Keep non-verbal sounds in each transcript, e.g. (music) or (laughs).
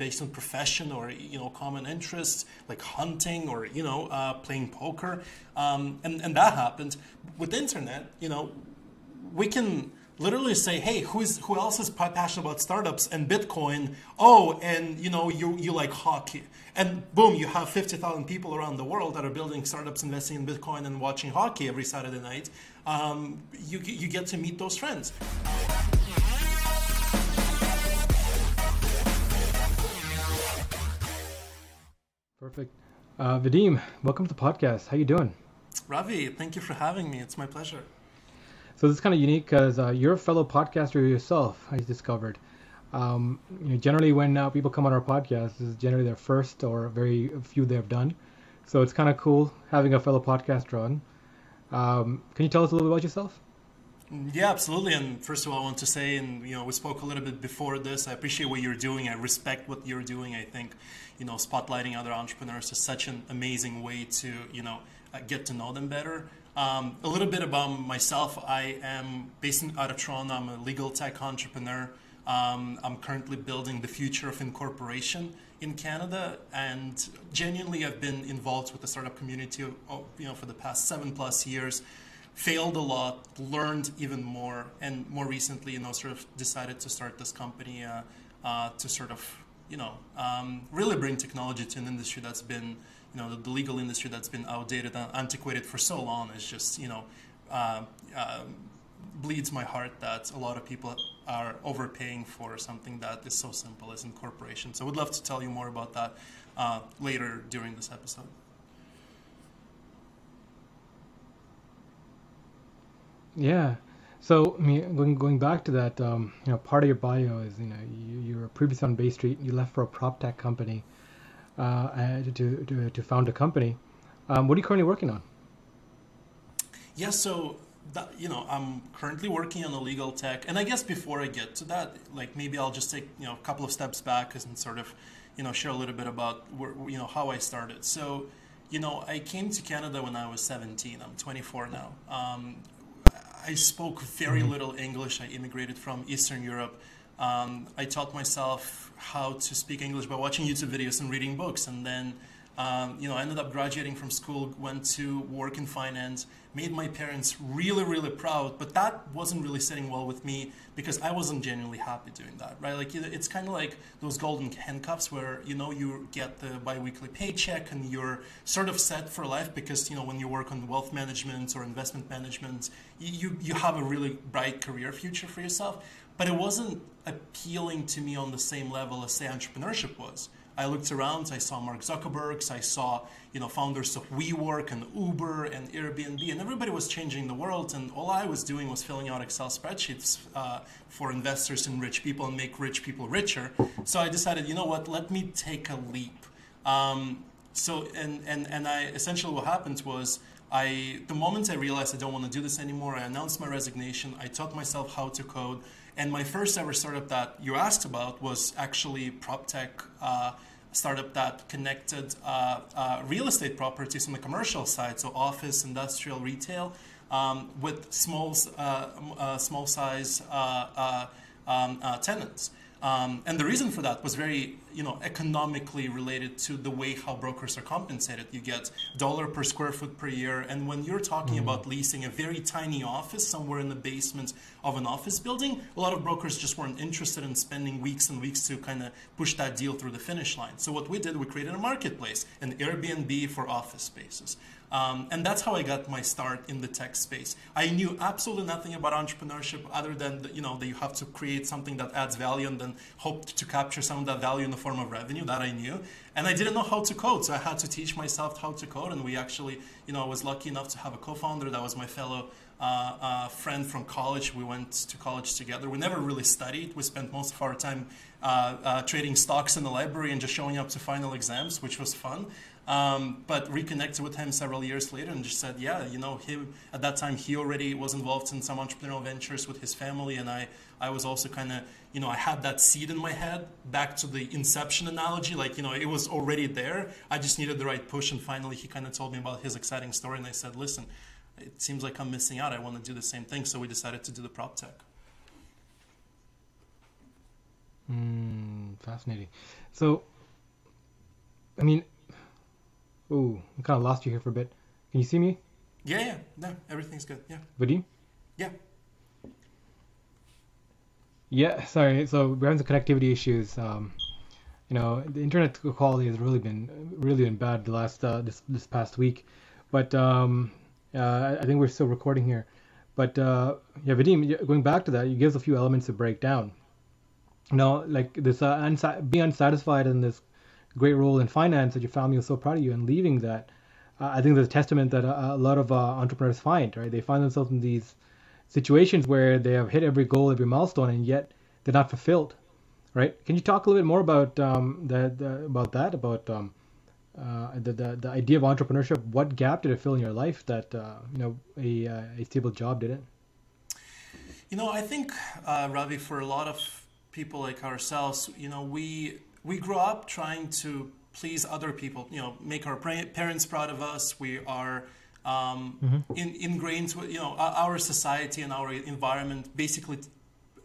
based on profession or you know common interests like hunting or you know uh, playing poker, um, and and that happened with the internet. You know, we can literally say, hey, who's who else is passionate about startups and Bitcoin? Oh, and you know, you you like hockey, and boom, you have fifty thousand people around the world that are building startups, investing in Bitcoin, and watching hockey every Saturday night. Um, you you get to meet those friends. Perfect. Uh, Vadim, welcome to the podcast. How you doing? Ravi, thank you for having me. It's my pleasure. So this is kind of unique because uh, you're a fellow podcaster yourself. I discovered. Um, you know, generally, when uh, people come on our podcast, this is generally their first or very few they have done. So it's kind of cool having a fellow podcaster on. Um, can you tell us a little bit about yourself? Yeah, absolutely. And first of all, I want to say, and you know, we spoke a little bit before this. I appreciate what you're doing. I respect what you're doing. I think, you know, spotlighting other entrepreneurs is such an amazing way to, you know, uh, get to know them better. Um, a little bit about myself. I am based in, out of Toronto. I'm a legal tech entrepreneur. Um, I'm currently building the future of incorporation in Canada, and genuinely, I've been involved with the startup community, oh, you know, for the past seven plus years. Failed a lot, learned even more, and more recently, you know, sort of decided to start this company uh, uh, to sort of, you know, um, really bring technology to an industry that's been you know the, the, legal industry that's been outdated and antiquated for so long is just you know uh, uh, bleeds my heart that a lot of people are overpaying for something that is so simple as incorporation. So I would love to tell you more about that uh, later during this episode. Yeah. So, I mean, going going back to that, um, you know, part of your bio is, you know, you, you were previously on Bay Street. You left for a prop tech company uh, to, to, to found a company. Um, what are you currently working on? Yeah, so that, you know, I'm currently working on a legal tech, and I guess before I get to that, like maybe I'll just take you know a couple of steps back and sort of, you know, share a little bit about where, you know how I started. So, you know, I came to Canada when I was 17. I'm 24 now. Um, I spoke very mm-hmm. little English. I immigrated from Eastern Europe. Um, I taught myself how to speak English by watching YouTube videos and reading books, and then um, you know, I ended up graduating from school, went to work in finance, made my parents really, really proud. But that wasn't really sitting well with me because I wasn't genuinely happy doing that, right? Like it's kind of like those golden handcuffs where you know you get the biweekly paycheck and you're sort of set for life because you know when you work on wealth management or investment management, you you have a really bright career future for yourself but it wasn't appealing to me on the same level as say entrepreneurship was. I looked around, I saw Mark Zuckerberg, I saw you know founders of WeWork and Uber and Airbnb, and everybody was changing the world, and all I was doing was filling out Excel spreadsheets uh, for investors and rich people and make rich people richer. So I decided, you know what, let me take a leap. Um, so and and and I essentially what happened was I the moment I realized I don't want to do this anymore, I announced my resignation. I taught myself how to code. And my first ever startup that you asked about was actually PropTech. Uh, startup that connected uh, uh, real estate properties on the commercial side, so office, industrial, retail, um, with small, uh, uh small size uh, uh, um, tenants. Um, and the reason for that was very, you know, economically related to the way how brokers are compensated. You get dollar per square foot per year, and when you're talking mm-hmm. about leasing a very tiny office somewhere in the basement of an office building, a lot of brokers just weren't interested in spending weeks and weeks to kind of push that deal through the finish line. So what we did, we created a marketplace, an Airbnb for office spaces. Um, and that's how I got my start in the tech space. I knew absolutely nothing about entrepreneurship other than the, you know that you have to create something that adds value and then hope to capture some of that value in the form of revenue. That I knew, and I didn't know how to code, so I had to teach myself how to code. And we actually, you know, I was lucky enough to have a co-founder that was my fellow uh, uh, friend from college. We went to college together. We never really studied. We spent most of our time uh, uh trading stocks in the library and just showing up to final exams, which was fun. Um, but reconnected with him several years later and just said, yeah, you know, he at that time he already was involved in some entrepreneurial ventures with his family, and I I was also kind of you know I had that seed in my head. Back to the inception analogy, like you know it was already there. I just needed the right push, and finally he kind of told me about his exciting story, and I said, listen, it seems like I'm missing out. I want to do the same thing, so we decided to do the prop tech. Mm, fascinating. So, I mean, ooh, I kind of lost you here for a bit. Can you see me? Yeah, yeah, no, everything's good. Yeah, Vadim? yeah. Yeah, sorry. So we're having some connectivity issues. Um, you know, the internet quality has really been really been bad the last uh, this this past week. But um, uh, I think we're still recording here. But uh, yeah, Vadim, going back to that, you gives a few elements to break down. You know, like this uh, unsa- being unsatisfied in this great role in finance that your family was so proud of you, and leaving that, uh, I think there's a testament that a, a lot of uh, entrepreneurs find. Right, they find themselves in these situations where they have hit every goal, every milestone, and yet they're not fulfilled. Right? Can you talk a little bit more about um, about that? About um, uh, the, the the idea of entrepreneurship? What gap did it fill in your life that uh, you know a uh, a stable job didn't? You know, I think uh, Ravi, for a lot of people like ourselves, you know, we we grow up trying to please other people. You know, make our parents proud of us. We are um, in, ingrained with you know our our society and our environment basically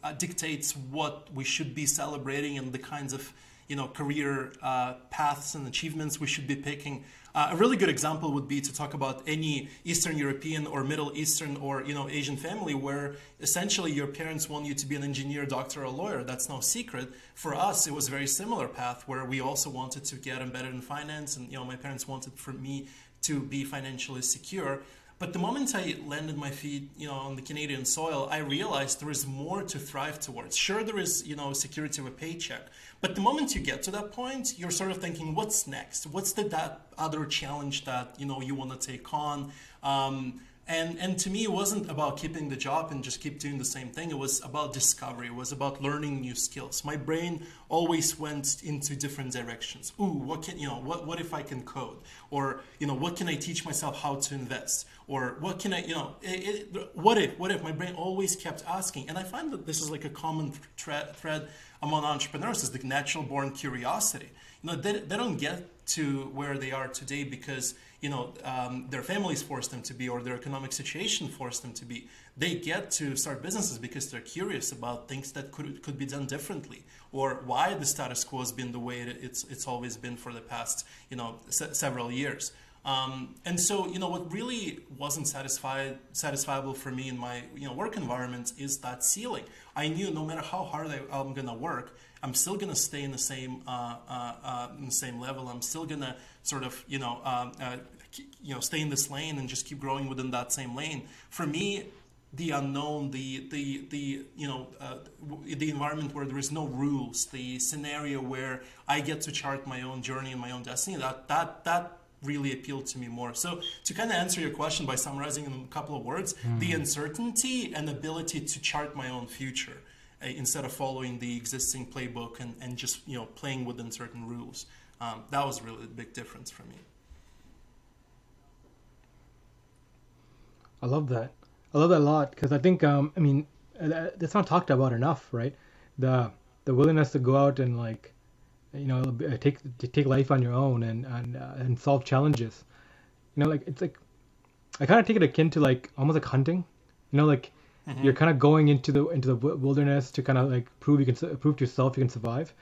uh, dictates what we should be celebrating and the kinds of you know career uh, paths and achievements we should be picking. Uh, a really good example would be to talk about any Eastern European or Middle Eastern or you know Asian family where essentially your parents want you to be an engineer, doctor, or lawyer. That's no secret. For us, it was a very similar path where we also wanted to get embedded in finance, and you know my parents wanted for me to be financially secure. But the moment I landed my feet, you know, on the Canadian soil, I realized there is more to thrive towards. Sure, there is, you know, security of a paycheck, but the moment you get to that point, you're sort of thinking, what's next? What's the that other challenge that you know you want to take on? Um, and and to me, it wasn't about keeping the job and just keep doing the same thing. It was about discovery. It was about learning new skills. My brain always went into different directions. Ooh, what can you know? What what if I can code? Or you know, what can I teach myself how to invest? Or what can I you know? It, it, what if? What if? My brain always kept asking, and I find that this is like a common thread thread among entrepreneurs is the natural born curiosity. You know, they, they don't get to where they are today because you know um, their families forced them to be or their economic situation forced them to be. They get to start businesses because they're curious about things that could could be done differently or why the status quo has been the way it, it's it's always been for the past you know se- several years. Um, and so, you know, what really wasn't satisfied, satisfiable for me in my, you know, work environment is that ceiling. I knew no matter how hard I, I'm going to work, I'm still to stay in the same, uh, uh, uh, in the same level. I'm still to sort of, you know, um, uh, you know, stay in this lane and just keep growing within that same lane. For me, the unknown, the the the you know uh, the environment where there is no rules, the scenario where I get to chart my own journey and my own destiny. That that that really appealed to me more. So to kind of answer your question by summarizing in a couple of words, mm. the uncertainty and ability to chart my own future uh, instead of following the existing playbook and, and just you know playing within certain rules. Um, that was really the big difference for me. I love that. I love that a lot because I think um, I mean that's not talked about enough, right? The the willingness to go out and like you know take to take life on your own and and uh, and solve challenges. You know, like it's like I kind of take it akin to like almost like hunting. You know, like mm-hmm. you're kind of going into the into the wilderness to kind of like prove you can prove to yourself you can survive.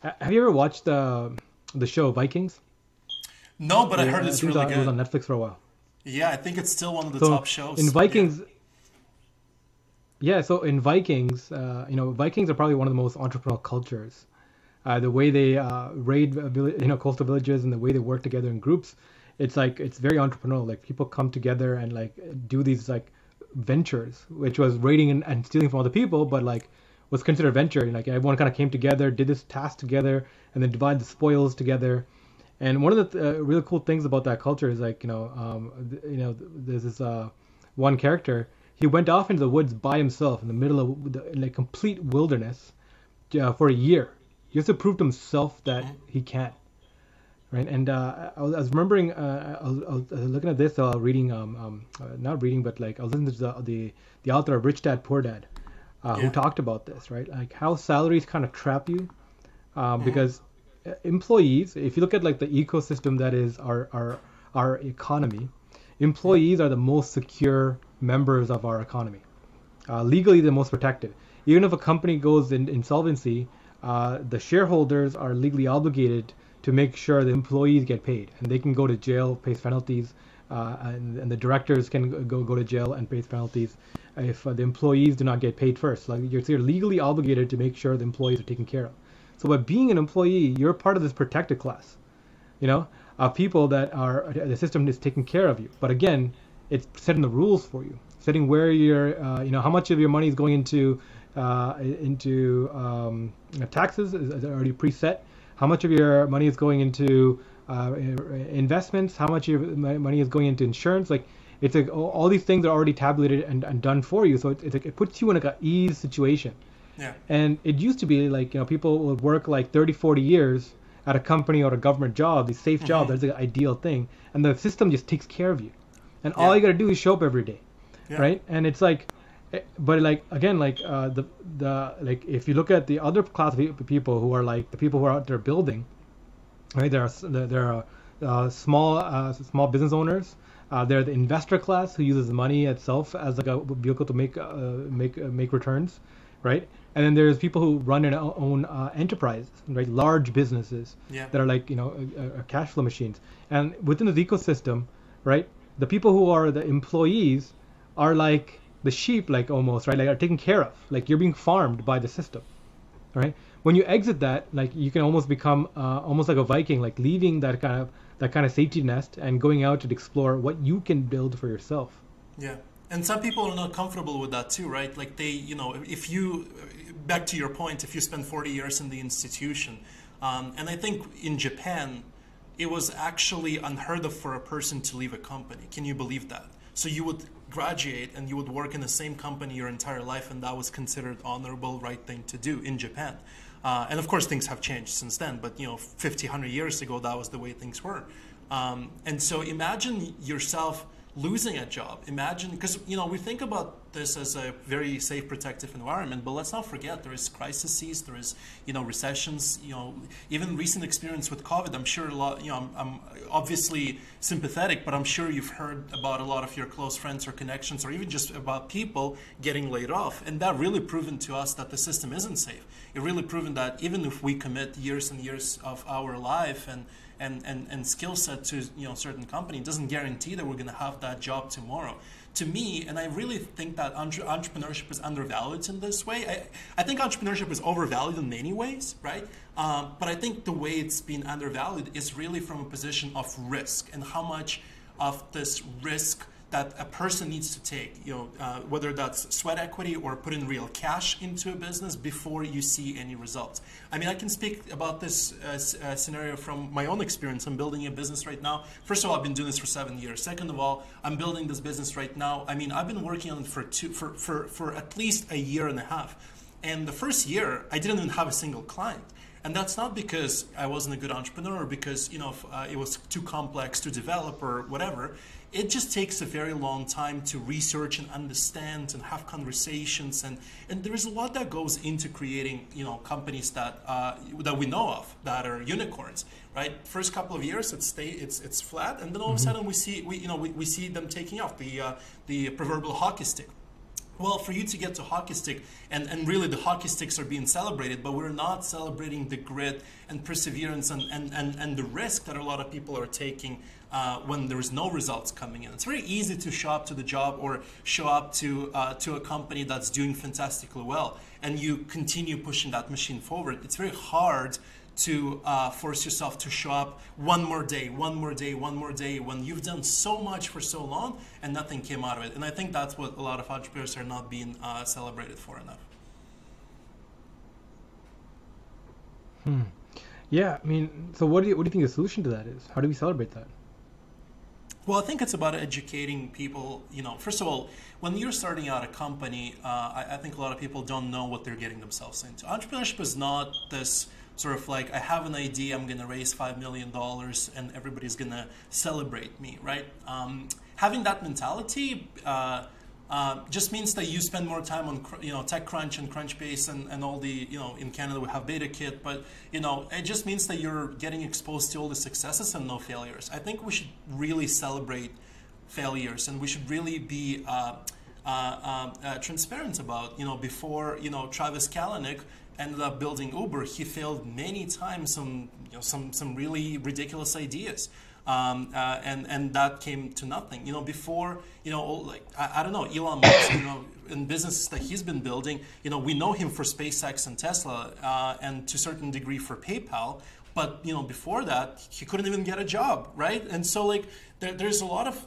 Have you ever watched the the show Vikings? No, but I heard it's really good. It was on Netflix for a while. Yeah, I think it's still one of the so top shows. In Vikings, yeah. yeah so in Vikings, uh, you know, Vikings are probably one of the most entrepreneurial cultures. Uh, the way they uh, raid, you know, coastal villages and the way they work together in groups, it's like it's very entrepreneurial. Like people come together and like do these like ventures, which was raiding and, and stealing from other people, but like was considered venture. And, like everyone kind of came together, did this task together, and then divide the spoils together. And one of the uh, really cool things about that culture is like you know, um, you know, there's this uh, one character. He went off into the woods by himself in the middle of the, in like complete wilderness uh, for a year. He has to prove to himself that he can. Right, and uh, I, was, I was remembering, uh, I, was, I, was, looking at this while reading, um, um, uh, not reading, but like I was listening to the the, the author of Rich Dad Poor Dad, uh, yeah. who talked about this, right? Like how salaries kind of trap you, um, mm-hmm. because employees, if you look at like the ecosystem that is our our our economy, employees are the most secure members of our economy. Uh, legally, the most protected. Even if a company goes in insolvency, uh, the shareholders are legally obligated to make sure the employees get paid, and they can go to jail, face penalties, uh, and, and, the directors can go go to jail and face penalties if uh, the employees do not get paid first. Like you're, you're legally obligated to make sure the employees are taken care of. So by being an employee, you're part of this protected class, you know, of people that are the system is taking care of you. But again, it's setting the rules for you, setting where your, uh, you know, how much of your money is going into uh, into um, taxes is already preset. How much of your money is going into uh, investments? How much of your money is going into insurance? Like it's like all these things are already tabulated and, and done for you. So like it puts you in like an ease situation. Yeah. And it used to be like, you know, people would work like 30, 40 years at a company or a government job, these safe mm-hmm. jobs, that's the ideal thing. And the system just takes care of you. And yeah. all you got to do is show up every day. Yeah. Right? And it's like, eh, but like again like uh, the the like if you look at the other class of people who are like the people who are out there building right there are there are uh, small uh, small business owners uh, they're the investor class who uses money itself as like a vehicle to make uh, make uh, make returns right and then there's people who run and own uh, enterprises, right? Large businesses yeah. that are like you know uh, cash flow machines. And within this ecosystem, right? The people who are the employees are like the sheep, like almost right, like are taken care of. Like you're being farmed by the system, right? When you exit that, like you can almost become uh, almost like a Viking, like leaving that kind of that kind of safety nest and going out to explore what you can build for yourself. Yeah and some people are not comfortable with that too right like they you know if you back to your point, if you spend 40 years in the institution, um, and I think in Japan, it was actually unheard of for a person to leave a company. Can you believe that? So you would graduate and you would work in the same company your entire life, and that was considered honorable, right thing to do in Japan. Uh, and of course, things have changed since then. But you know, 50, 100 years ago, that was the way things were. Um, and so imagine yourself losing a job. Imagine, because you know we think about this as a very safe, protective environment, but let's not forget there is crises, there is you know recessions. You know, even recent experience with COVID. I'm sure a lot. You know, I'm, I'm obviously sympathetic, but I'm sure you've heard about a lot of your close friends or connections, or even just about people getting laid off, and that really proven to us that the system isn't safe. It really proven that even if we commit years and years of our life and and, and, and skill set to you know certain company doesn't guarantee that we're going to have that job tomorrow. To me and i really think that entre- entrepreneurship is undervalued in this way. I, I think entrepreneurship is overvalued in many ways right? Um, but i think the way it's been undervalued is really from a position of risk and how much of this risk that a person needs to take, you know, uh, whether that's sweat equity or put in real cash into a business before you see any results. I mean, I can speak about this uh, uh, scenario from my own experience. I'm building a business right now. First of all, I've been doing this for seven years. Second of all, I'm building this business right now. I mean, I've been working on it for two, for, for, for at least a year and a half. And the first year, I didn't even have a single client. And that's not because I wasn't a good entrepreneur because you know uh, it was too complex to develop or whatever it just takes a very long time to research and understand and have conversations and and there is a lot that goes into creating you know companies that uh, that we know of that are unicorns right first couple of years it's stay it's it's flat and then all mm-hmm. of a mm-hmm. sudden we see we you know we, we see them taking off the uh, the proverbial hockey stick well, for you to get to hockey stick, and, and really the hockey sticks are being celebrated, but we're not celebrating the grit and perseverance and, and, and, and the risk that a lot of people are taking uh, when there is no results coming in. It's very easy to show up to the job or show up to, uh, to a company that's doing fantastically well, and you continue pushing that machine forward. It's very hard to uh, force yourself to show up one more day, one more day, one more day when you've done so much for so long and nothing came out of it. And I think that's what a lot of entrepreneurs are not being uh, celebrated for enough. Hmm. Yeah, I mean, so what do you what do you think the solution to that is? How do we celebrate that? Well, I think it's about educating people. You know, first of all, when you're starting out a company, uh, I, I, think a lot of people don't know what they're getting themselves into. Entrepreneurship is not this sort of like I have an idea, I'm to raise five million dollars, and everybody's to celebrate me, right? Um, having that mentality. Uh, uh, just means that you spend more time on you know TechCrunch and Crunchbase and, and all the you know in Canada we have BetaKit, but you know it just means that you're getting exposed to all the successes and no failures. I think we should really celebrate failures and we should really be uh, uh, uh, uh transparent about you know before you know Travis Kalanick ended up building Uber, he failed many times some you know, some some really ridiculous ideas. Um, uh, and and that came to nothing. You know, before you know, like I, I, don't know, Elon Musk. You know, in businesses that he's been building, you know, we know him for SpaceX and Tesla, uh, and to a certain degree for PayPal. But you know, before that, he couldn't even get a job, right? And so, like, there, there's a lot of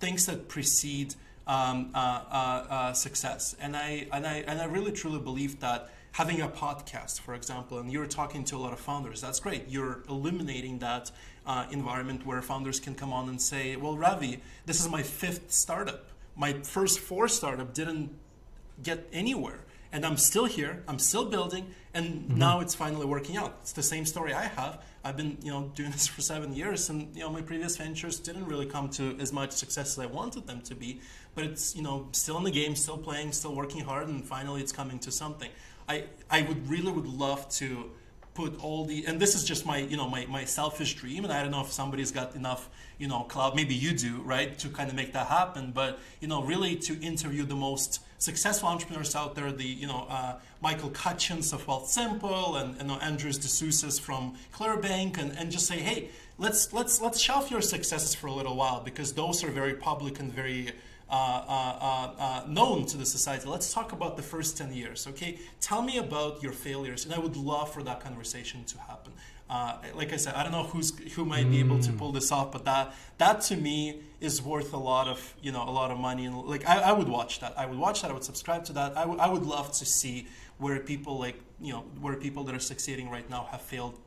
things that precede um, uh, uh, uh success, and I and I and I really truly believe that having a podcast, for example, and you're talking to a lot of founders, that's great. You're illuminating that uh, environment where founders can come on and say, well, Ravi, this is my fifth startup. My first four startup didn't get anywhere. And I'm still here, I'm still building, and mm-hmm. now it's finally working out. It's the same story I have. I've been, you know, doing this for seven years, and you know, my previous ventures didn't really come to as much success as I wanted them to be. But it's, you know, still in the game, still playing, still working hard, and finally it's coming to something. I, I would really would love to put all the and this is just my you know my, my selfish dream and i don't know if somebody's got enough you know cloud maybe you do right to kind of make that happen but you know really to interview the most successful entrepreneurs out there the you know uh, michael Katchen's of Wealthsimple and you know andres d'Souza's from clearbanc and, and just say hey let's let's let's shelf your successes for a little while because those are very public and very known to the society. Let's talk about the first 10 years, okay? Tell me about your failures, and I would love for that conversation to happen. Uh, like I said, I don't know who's who might be able to mm. pull this off, but that that to me is worth a lot of you know a lot of money. And like I, I would watch that. I would watch that. I would subscribe to that. I, I would love to see where people like you know where people that are succeeding right now have failed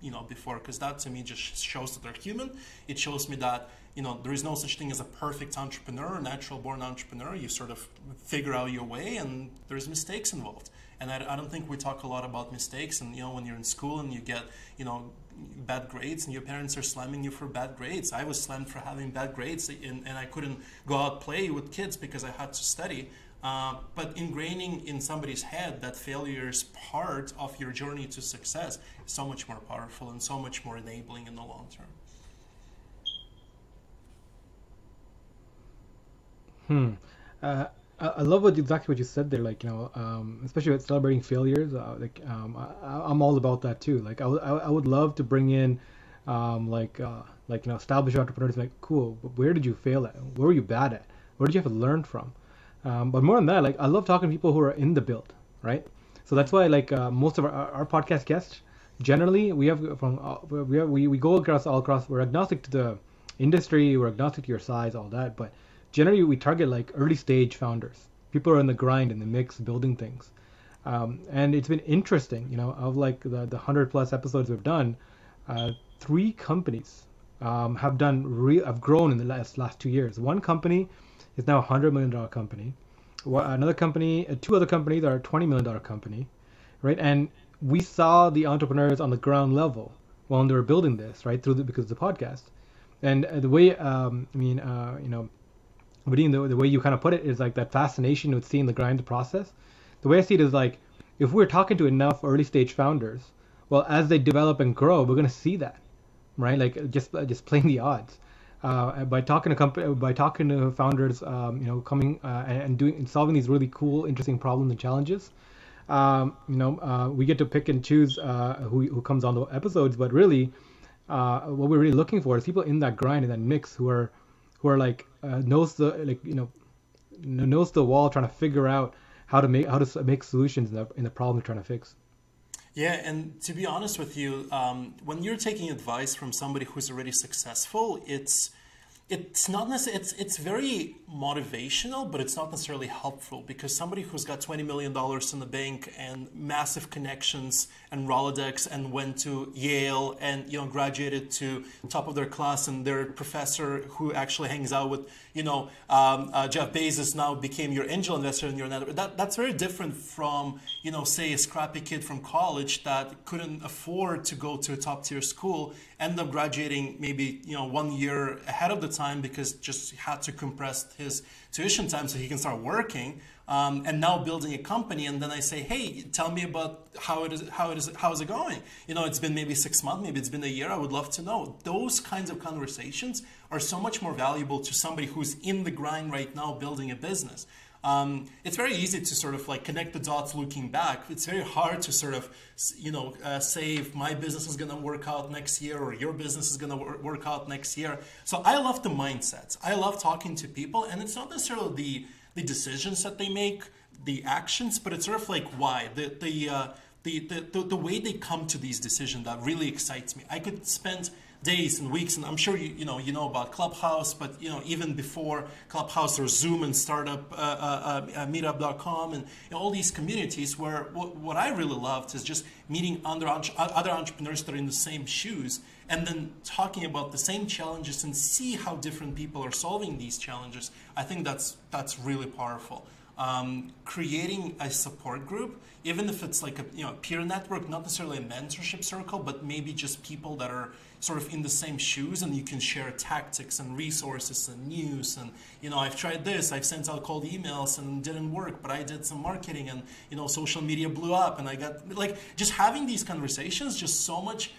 you know before because that to me just shows that they're human. It shows me that you know, there is no such thing as a perfect entrepreneur, natural born entrepreneur. You sort of figure out your way and there's mistakes involved. And I, I, don't think we talk a lot about mistakes. And, you know, when you're in school and you get, you know, bad grades and your parents are slamming you for bad grades. I was slammed for having bad grades and, and I couldn't go out play with kids because I had to study. Uh, but ingraining in somebody's head that failure is part of your journey to success is so much more powerful and so much more enabling in the long term. Hmm. Uh, I love what exactly what you said there. Like you know, um, especially with celebrating failures. Uh, like um, I, am all about that too. Like I, I would love to bring in, um, like uh, like you know, established entrepreneurs. Like cool, but where did you fail at? Where were you bad at? Where did you have to learn from? Um, but more than that, like I love talking to people who are in the build, right? So that's why like uh, most of our, our podcast guests, generally we have from uh, we, have, we we go across all across. We're agnostic to the industry. We're agnostic to your size, all that, but generally we target like early stage founders. People are in the grind, in the mix, building things. Um, and it's been interesting, you know, of like the, the 100 plus episodes we've done, uh, three companies um, have done real have grown in the last last two years. One company is now a hundred million dollar company. Another company, uh, two other companies are a twenty million dollar company, right? And we saw the entrepreneurs on the ground level while they were building this, right? Through the, because of the podcast, and uh, the way um, I mean, uh, you know, but the, the way you kind of put it is like that fascination with seeing the grind process. The way I see it is like if we're talking to enough early stage founders, well, as they develop and grow, we're gonna see that, right? Like just just playing the odds. Uh, by talking to company, by talking to founders, um, you know, coming uh, and doing and solving these really cool, interesting problems and challenges. Um, you know, uh, we get to pick and choose uh, who who comes on the episodes, but really, uh, what we're really looking for is people in that grind, and that mix, who are who are like uh, knows the like you know knows the wall, trying to figure out how to make how to make solutions in the in the problem they're trying to fix. Yeah, and to be honest with you, um, when you're taking advice from somebody who's already successful, it's it's not necessarily it's it's very motivational but it's not necessarily helpful because somebody who's got 20 million dollars in the bank and massive connections and rolodex and went to yale and you know graduated to top of their class and their professor who actually hangs out with you know um, uh, jeff bezos now became your angel investor in your network that, that's very different from you know say a scrappy kid from college that couldn't afford to go to a top tier school end up graduating maybe you know one year ahead of the time because just had to compress his tuition time so he can start working um, and now building a company. And then i say hey tell me about how it is how it is how is it going? You know it's been maybe six months maybe it's been a year. I would love to know. Those kinds of conversations are so much more valuable to somebody who's in the grind right now building a business um, it's very easy to sort of like connect the dots looking back. It's very hard to sort of, you know, uh, say if my business is going to work out next year or your business is going to work out next year. So I love the mindsets. I love talking to people, and it's not necessarily the the decisions that they make, the actions, but it's sort of like why the the uh, the, the, the way they come to these decisions that really excites me. I could spend days and weeks, and I'm sure you you know you know about Clubhouse, but you know even before Clubhouse, or Zoom and Startup uh, uh, uh, Meetup.com, and you know, all these communities where what, I really loved is just meeting other other entrepreneurs that are in the same shoes, and then talking about the same challenges and see how different people are solving these challenges. I think that's that's really powerful um, creating a support group, even if it's like a you know peer network, not necessarily a mentorship circle, but maybe just people that are sort of in the same shoes, and you can share tactics and resources and news. And you know, I've tried this, I've sent out cold emails and didn't work, but I did some marketing, and you know, social media blew up, and I got like just having these conversations, just so much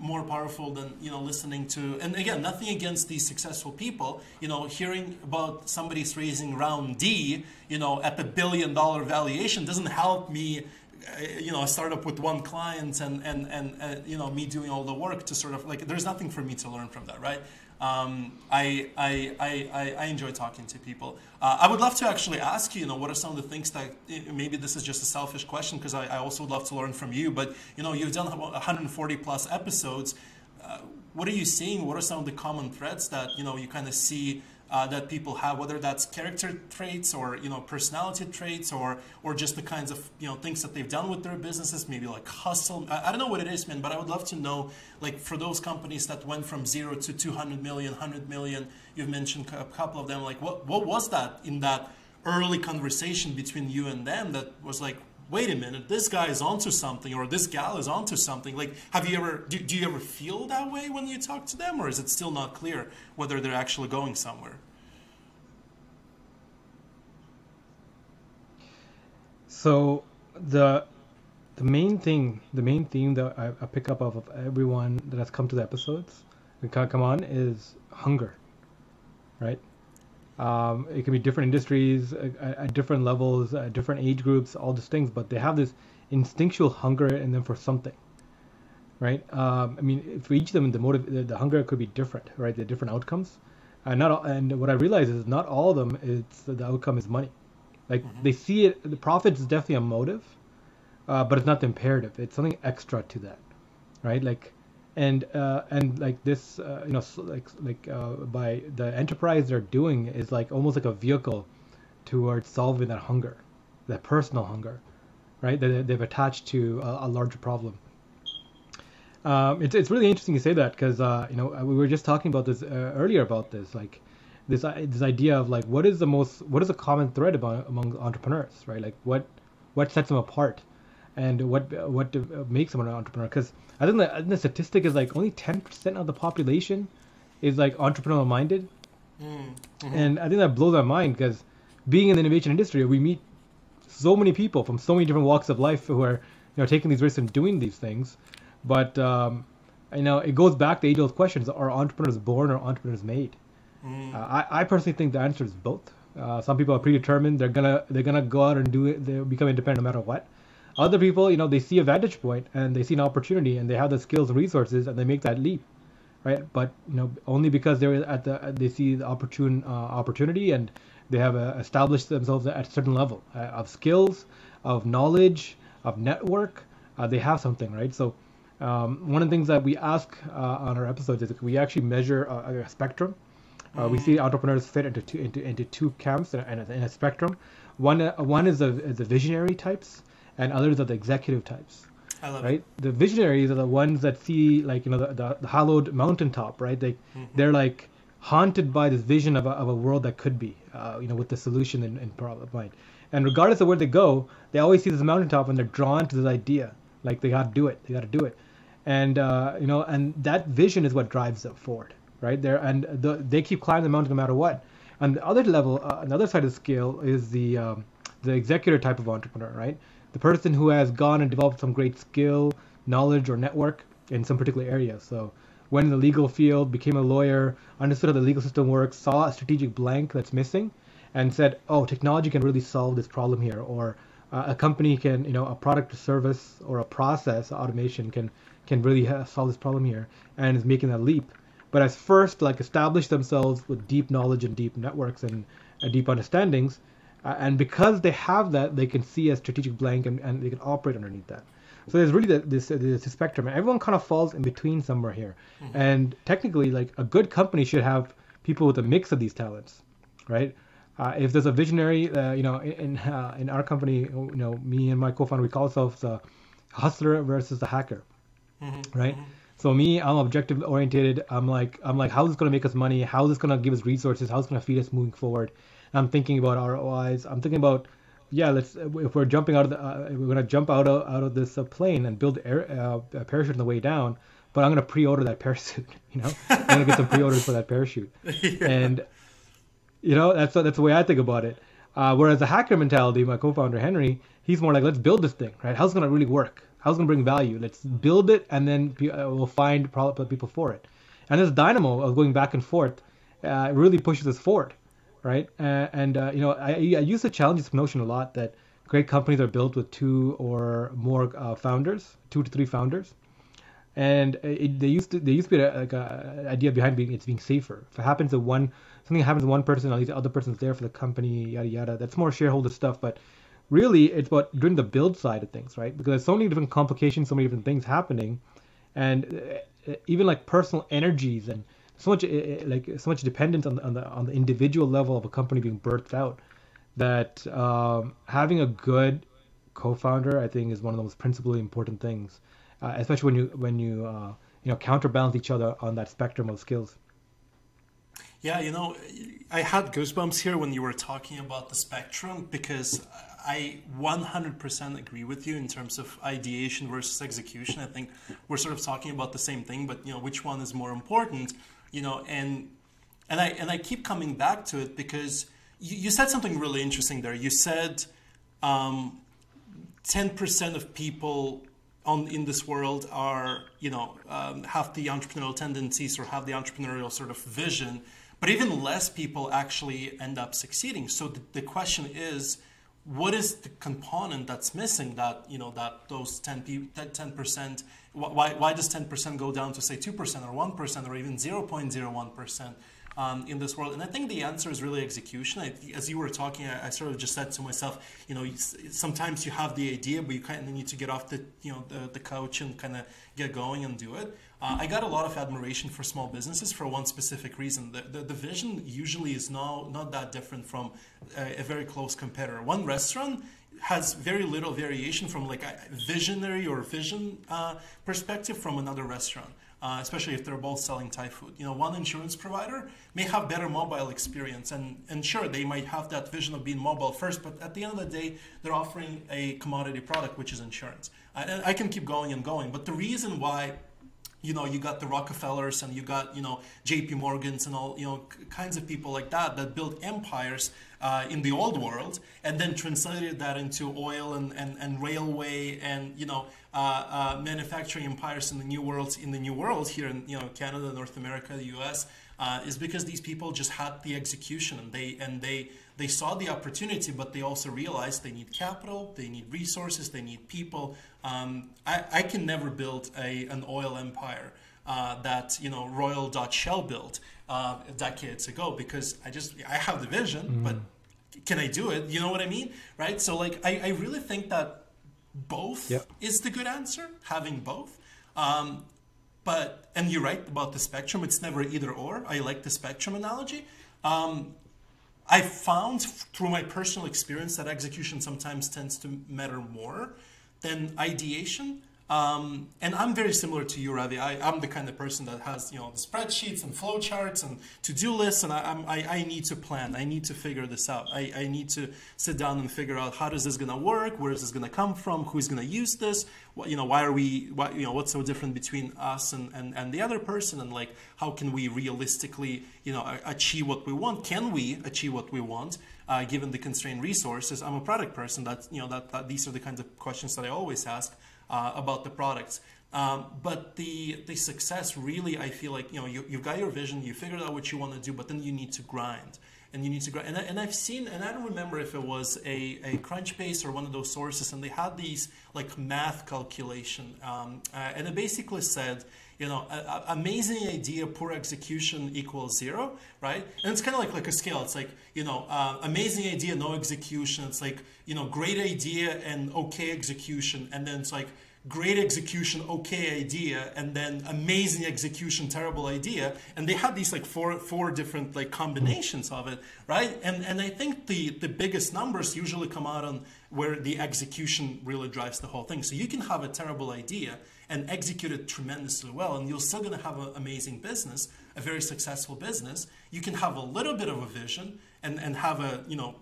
more powerful than you know listening to and again nothing against these successful people you know hearing about somebody's raising round d you know at the billion dollar valuation doesn't help me you know, a startup with one client and and and uh, you know me doing all the work to sort of like there's nothing for me to learn from that, right? Um, I, I, I, I enjoy talking to people. Uh, I would love to actually ask you, you know, what are some of the things that maybe this is just a selfish question because I, I also would love to learn from you. But you know, you've done 140 plus episodes. Uh, what are you seeing? What are some of the common threads that you know you kind of see uh, that people have, whether that's character traits or you know personality traits or or just the kinds of you know things that they've done with their businesses, maybe like hustle. I, I don't know what it is, man, but I would love to know like for those companies that went from zero to 200 million, 100 million. You've mentioned a couple of them. Like what what was that in that early conversation between you and them that was like wait a minute, this guy is onto something or this gal is onto something. Like, have you ever, do, do you ever feel that way when you talk to them or is it still not clear whether they're actually going somewhere? So the the main thing, the main theme that I, I pick up of, of everyone that has come to the episodes, come on, is hunger, right? Um, it can be different industries at, at, different levels, at different age groups, all these things, but they have this instinctual hunger in them for something, right? Um, I mean, for each of them, the motive, the, the, hunger could be different, right? The different outcomes, and not all, and what I realize is not all of them. It's the outcome is money, like mm-hmm. they see it. The profit is definitely a motive, uh, but it's not the imperative. It's something extra to that, right? Like and uh, and like this uh, you know like like uh, by the enterprise they're doing is like almost like a vehicle towards solving that hunger that personal hunger right that they've attached to a, a larger problem. Um, it's, it's really interesting to say that because uh, you know we were just talking about this uh, earlier about this like this uh, this idea of like what is the most what is a common thread about among entrepreneurs right? Like what what sets them apart and what what makes someone an entrepreneur because I think the, I think the statistic is like only 10% of the population is like entrepreneurial minded. Mm-hmm. And I think that blows my mind because being in the innovation industry, we meet so many people from so many different walks of life who are you know taking these risks and doing these things. But um, you know, it goes back to age-old questions: Are entrepreneurs born or entrepreneurs made? Mm. Uh, I, I personally think the answer is both. Uh, some people are predetermined; they're gonna they're gonna go out and do it. They become independent no matter what. Other people, you know, they see a vantage point and they see an opportunity and they have the skills and resources and they make that leap, right? But you know, only because they're at the they see the opportune uh, opportunity and they have uh, established themselves at a certain level uh, of skills, of knowledge, of network. Uh, they have something, right? So. Um, one of the things that we ask uh, on our episodes is we actually measure a, a spectrum. Uh, we see entrepreneurs fit into two into, into two camps in a, in a spectrum. One uh, one is the, the visionary types, and others are the executive types. right? It. The visionaries are the ones that see like you know the, the, the hallowed mountaintop, right? They mm-hmm. they're like haunted by this vision of a, of a world that could be, uh, you know, with the solution in, in mind. And regardless of where they go, they always see this mountaintop and they're drawn to this idea. Like they got to do it. They got to do it. And uh, you know, and that vision is what drives them forward, right? There and the, they keep climbing the mountain no matter what. And the other level, uh, another side of the scale is the um, the executive type of entrepreneur, right? The person who has gone and developed some great skill, knowledge, or network in some particular area. So went in the legal field, became a lawyer, understood how the legal system works, saw a strategic blank that's missing, and said, "Oh, technology can really solve this problem here," or uh, a company can, you know, a product or service or a process automation can can really solve this problem here, and is making that leap. But as first, like establish themselves with deep knowledge and deep networks and uh, deep understandings, uh, and because they have that, they can see a strategic blank and, and they can operate underneath that. So there's really this, this spectrum, and everyone kind of falls in between somewhere here. Mm-hmm. And technically, like a good company should have people with a mix of these talents, right? Uh, if there's a visionary, uh, you know, in uh, in our company, you know, me and my co-founder, we call ourselves a hustler versus a hacker, mm-hmm. right? Mm-hmm. So me, I'm objective oriented. I'm like, I'm like, how's this gonna make us money? How's this gonna give us resources? How's this gonna feed us moving forward? I'm thinking about ROIs. I'm thinking about yeah, let's if we're jumping out of the, uh, we're gonna jump out of out of this uh, plane and build air, uh, a parachute on the way down, but I'm gonna pre-order that parachute. (laughs) You know, I'm gonna get some pre-orders for that parachute, (laughs) yeah. and you know that's that's the way I think about it. Uh, whereas the hacker mentality, my co-founder Henry, he's more like let's build this thing, right? How's it gonna really work? How's it gonna bring value? Let's build it, and then uh, we'll find people for it. And this dynamo of going back and forth uh, really pushes us forward right? Uh, and uh, you know, I, I use the challenge this notion a lot that great companies are built with two or more uh, founders, two to three founders, and it, they used to they used to be like a idea behind being it's being safer. If it happens to one something happens to one person, at least the other person's there for the company, yada yada. That's more shareholder stuff, but really it's about doing the build side of things, right? Because there's so many different complications, so many different things happening, and uh, even like personal energies and so much eh, eh, like so much dependence on the, on the on the individual level of a company being birthed out that um, having a good co-founder I think is one of the most principally important things, uh, especially when you when you uh, you know counterbalance each other on that spectrum of skills. Yeah, you know, I had goosebumps here when you were talking about the spectrum because I 100% agree with you in terms of ideation versus execution. I think we're sort of talking about the same thing, but you know, which one is more important? You know, and and I and I keep coming back to it because you, you said something really interesting there. You said um, 10% of people on in this world are you know um, have the entrepreneurial tendencies or have the entrepreneurial sort of vision, but even less people actually end up succeeding. So the, the question is what is the component that's missing that you know that those 10 10 percent why, why does 10 percent go down to say 2 percent or 1 percent or even 0.01 percent um, in this world and i think the answer is really execution I, as you were talking I, I, sort of just said to myself you know sometimes you have the idea but you kind of need to get off the you know the, the couch and kind of get going and do it uh, I got a lot of admiration for small businesses for one specific reason. The, the, the vision usually is not, not that different from a, a, very close competitor. One restaurant has very little variation from like a visionary or vision uh, perspective from another restaurant. Uh, especially if they're both selling Thai food. You know, one insurance provider may have better mobile experience, and, and sure, they might have that vision of being mobile first, but at the end of the day, they're offering a commodity product, which is insurance. And I can keep going and going, but the reason why you know you got the rockefellers and you got you know jp morgans and all you know kinds of people like that that built empires uh, in the old world and then translated that into oil and, and, and railway and you know uh, uh, manufacturing empires in the new world in the new world here in you know canada north america the us uh, is because these people just had the execution and they and they they saw the opportunity, but they also realized they need capital, they need resources, they need people. Um, I, I, can never build a, an oil empire uh, that you know Royal Dutch Shell built uh, decades ago because I just I have the vision, mm. but can I do it? You know what I mean, right? So like I, I really think that both yep. is the good answer, having both. Um, but and you're right about the spectrum; it's never either or. I like the spectrum analogy. Um, I found through my personal experience that execution sometimes tends to matter more than ideation. Um, and I'm very similar to you, Ravi. I, am the kind of person that has, you know, the spreadsheets and flowcharts and to-do lists, and I, I, I, need to plan. I need to figure this out. I, I need to sit down and figure out how is this going to work? Where is this going to come from? Who's going to use this? What, you know, why are we? Why, you know, what's so different between us and, and, and the other person? And like, how can we realistically, you know, achieve what we want? Can we achieve what we want? Uh, given the constrained resources, I'm a product person. That you know that, that these are the kinds of questions that I always ask uh, about the products. Um, but the the success really, I feel like you know you, you've got your vision, you figured out what you want to do, but then you need to grind. and you need to grow. And, I, and I've seen, and I don't remember if it was a, a Crunchbase or one of those sources, and they had these like math calculation, um, uh, and it basically said, you know, a, a amazing idea, poor execution equals zero, right? And it's kind of like like a scale. It's like you know, uh, amazing idea, no execution. It's like you know, great idea and okay execution, and then it's like great execution, okay idea, and then amazing execution, terrible idea. And they had these like four four different like combinations of it, right? And and I think the the biggest numbers usually come out on where the execution really drives the whole thing. So you can have a terrible idea and execute it tremendously well, and you're still going to have an amazing business, a very successful business. You can have a little bit of a vision and and have a you know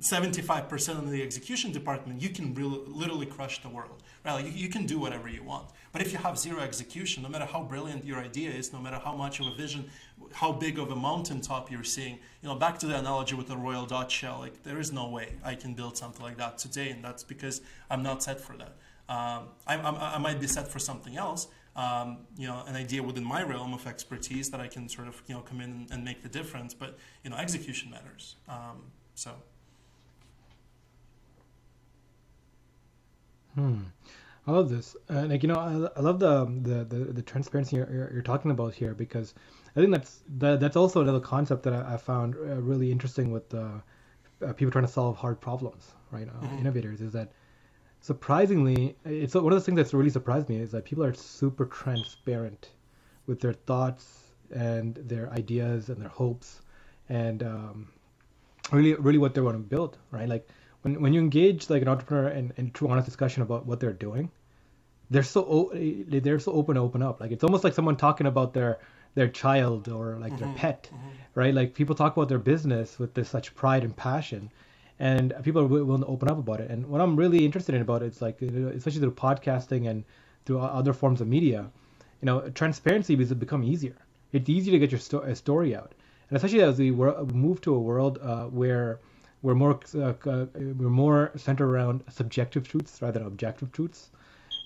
75% of the execution department, you can really, literally crush the world. Right? You, you, can do whatever you want. But if you have zero execution, no matter how brilliant your idea is, no matter how much of a vision, how big of a mountaintop you're seeing, you know, back to the analogy with the Royal Dutch shell, like there is no way I can build something like that today, and that's because I'm not set for that. Um, I, I, I, might be set for something else, um, you know, an idea within my realm of expertise that I can sort of, you know, come in and, and make the difference. But you know, execution matters. Um, so. Hmm. I love this. Uh, like you know, I, I love the, the the, the transparency you're, you're, you're, talking about here because I think that's that, that's also another concept that I, I found uh, really interesting with uh, uh, people trying to solve hard problems, right? Uh, mm-hmm. Innovators is that surprisingly, it's one of the things that's really surprised me is that people are super transparent with their thoughts and their ideas and their hopes and um, really really what they want to build, right? Like when when you engage like an entrepreneur in, in true honest discussion about what they're doing, they're so they're so open to open up. Like it's almost like someone talking about their their child or like mm-hmm, their pet, mm-hmm. right? Like people talk about their business with this such pride and passion, and people are willing to open up about it. And what I'm really interested in about it is like, especially through podcasting and through other forms of media, you know, transparency has become easier. It's easier to get your sto- story out, and especially as we move to a world uh, where we're more uh, uh, we're more centered around subjective truths rather than objective truths.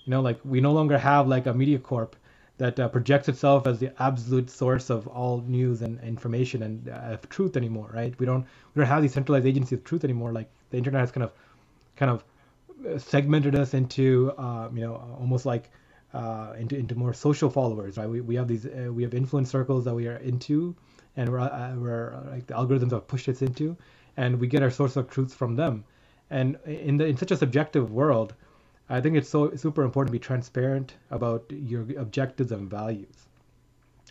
You know, like we no longer have like a media corp that uh, projects itself as the absolute source of all news and information and uh, truth anymore, right? We don't we don't have these centralized agencies of truth anymore. Like the internet has kind of kind of uh, segmented us into uh, you know almost like uh, into into more social followers, right? We, we have these uh, we have influence circles that we are into, and we're, we're like the algorithms have pushed us into, and we get our source of truths from them. And in the in such a subjective world, I think it's so super important to be transparent about your objectives and values.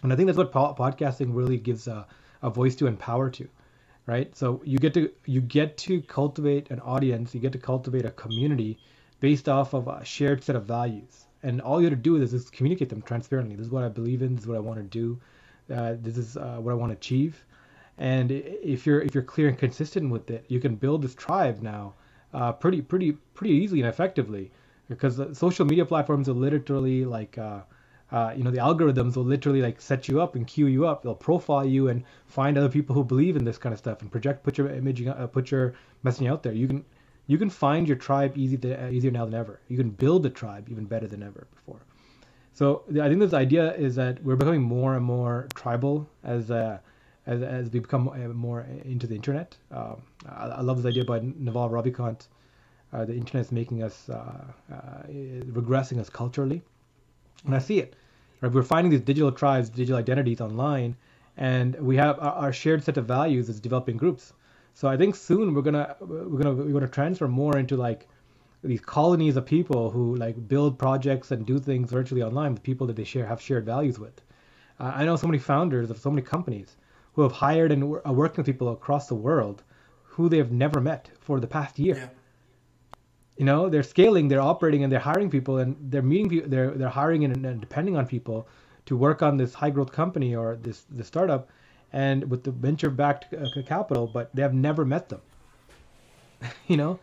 And I think that's what po- podcasting really gives a, a voice to and power to, right? So you get to you get to cultivate an audience, you get to cultivate a community based off of a shared set of values. And all you have to do is just communicate them transparently. This is what I believe in. This is what I want to do. Uh, this is uh, what I want to achieve. And if you're if you're clear and consistent with it, you can build this tribe now uh, pretty pretty pretty easily and effectively because social media platforms are literally like uh, uh, you know the algorithms will literally like set you up and queue you up. They'll profile you and find other people who believe in this kind of stuff and project put your imaging uh, put your messaging out there. You can you can find your tribe easy to, easier now than ever. You can build a tribe even better than ever before. So I think this idea is that we're becoming more and more tribal as uh, as, as we become uh, more into the internet. Um, I, I, love this idea by Naval Ravikant. Uh, the internet is making us uh, uh, regressing us culturally, and I see it. Right? We're finding these digital tribes, digital identities online, and we have our, shared set of values as developing groups. So I think soon we're gonna we're gonna we're gonna transfer more into like these colonies of people who like build projects and do things virtually online with people that they share have shared values with. Uh, I know so many founders of so many companies who have hired and are working with people across the world who they have never met for the past year. Yeah. You know, they're scaling, they're operating, and they're hiring people, and they're meeting people, they're they're hiring and, and depending on people to work on this high growth company or this the startup, and with the venture backed uh, capital, but they have never met them. (laughs) you know,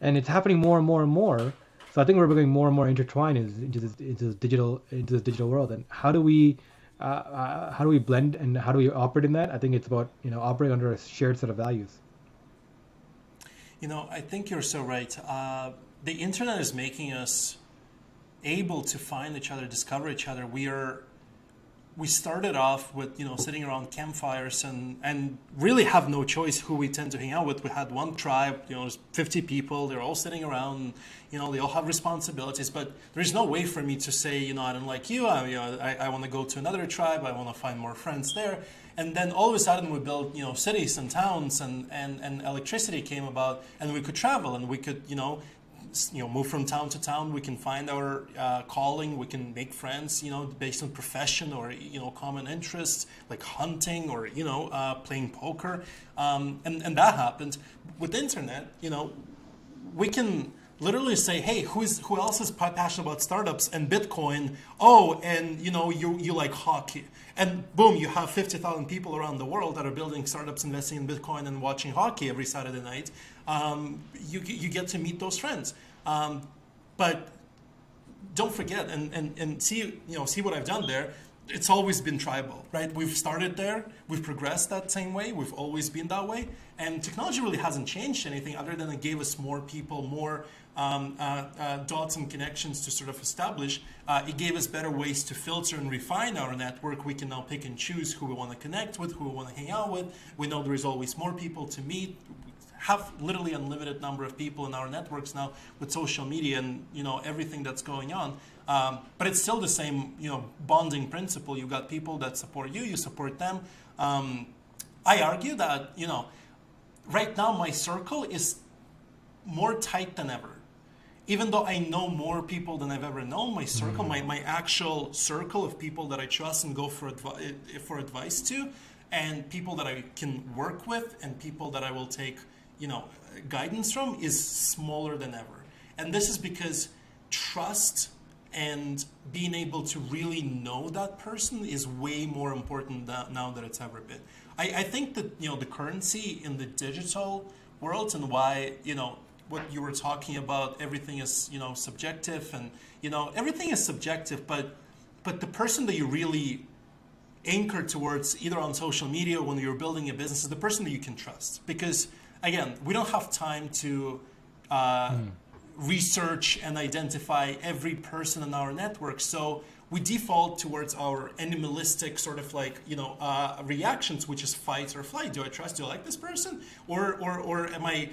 and it's happening more and more and more. So I think we're becoming more and more intertwined into this, into this digital into this digital world. And how do we uh, uh, how do we blend and how do we operate in that? I think it's about you know operating under a shared set of values. You know, I think you're so right. Uh, the internet is making us able to find each other, discover each other. We are we started off with you know sitting around campfires and and really have no choice who we tend to hang out with. We had one tribe, you know, there's 50 people. They're all sitting around. You know, they all have responsibilities. But there's no way for me to say, you know, I don't like you. I, you know, I, I want to go to another tribe. I want to find more friends there. And then all of a sudden we built, you know, cities and towns and, and, and electricity came about and we could travel and we could, you know, you know move from town to town we can find our uh, calling we can make friends you know based on profession or you know common interests like hunting or you know uh, playing poker. Um, and, and that happened. With the internet you know we can literally say hey who's who else is passionate about startups and bitcoin oh and you know you you like hockey and boom you have 50,000 people around the world that are building startups investing in bitcoin and watching hockey every saturday night um, you, you get to meet those friends. Um, but don't forget and, and, and see, you know, see what I've done there. It's always been tribal, right? We've started there, we've progressed that same way, we've always been that way. And technology really hasn't changed anything other than it gave us more people, more um, uh, uh, dots and connections to sort of establish. Uh, it gave us better ways to filter and refine our network. We can now pick and choose who we want to connect with, who we want to hang out with. We know there is always more people to meet We have literally unlimited number of people in our networks now with social media and you know everything that's going on. Um, but it's still the same you know bonding principle. You got people that support you, you support them. Um, I argue that you know right now my circle is more tight than ever. Even though I know more people than I've ever known, my circle, mm-hmm. my, my actual circle of people that I trust and go for, advi- for advice to, and people that I can work with, and people that I will take you know, guidance from is smaller than ever. And this is because trust and being able to really know that person is way more important now than it's ever been. I, I think that you know the currency in the digital world and why you know what you were talking about everything is you know subjective and you know everything is subjective but but the person that you really anchor towards either on social media when you're building a business is the person that you can trust because again, we don't have time to uh, mm. research and identify every person in our network. So we default towards our animalistic sort of like you know uh, reactions, which is fight or flight. Do I trust? Do I like this person? Or or or am I?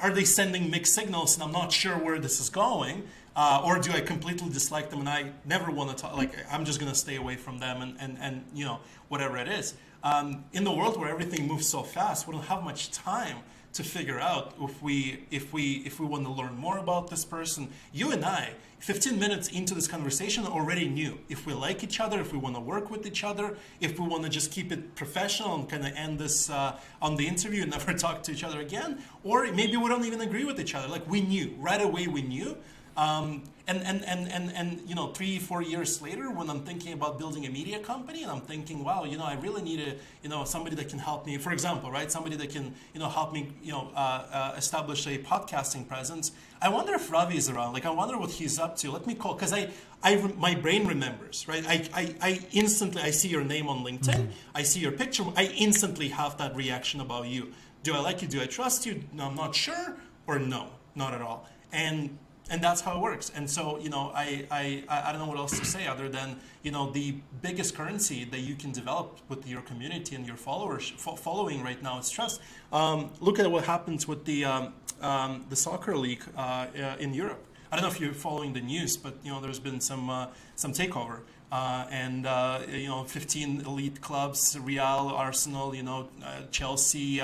Are they sending mixed signals and I'm not sure where this is going? Uh, or do I completely dislike them and I never want to talk? Like I'm just gonna stay away from them and and and you know whatever it is. Um, in the world where everything moves so fast, we don't have much time to figure out if we if we if we want to learn more about this person. You and I, 15 minutes into this conversation, already knew if we like each other, if we want to work with each other, if we want to just keep it professional and kind of end this uh, on the interview and (laughs) never talk to each other again, or maybe we don't even agree with each other. Like we knew right away, we knew. Um, and, and, and, and, and, you know, three, four years later, when I'm thinking about building a media company and I'm thinking, wow, you know, I really need a, you know, somebody that can help me, for example, right? Somebody that can, you know, help me, you know, uh, uh, establish a podcasting presence. I wonder if Ravi is around. Like, I wonder what he's up to. Let me call, because I, I, my brain remembers, right? I, I, I instantly, I see your name on LinkedIn. Mm-hmm. I see your picture. I instantly have that reaction about you. Do I like you? Do I trust you? No, I'm not sure. Or no, not at all. And and that's how it works. And so, you know, I, I, I don't know what else to say other than, you know, the biggest currency that you can develop with your community and your followers following right now is trust. Um, look at what happens with the um, um, the soccer league uh, uh, in Europe. I don't know if you're following the news, but you know, there's been some uh, some takeover. Uh, and uh, you know, 15 elite clubs: Real, Arsenal, you know, uh, Chelsea,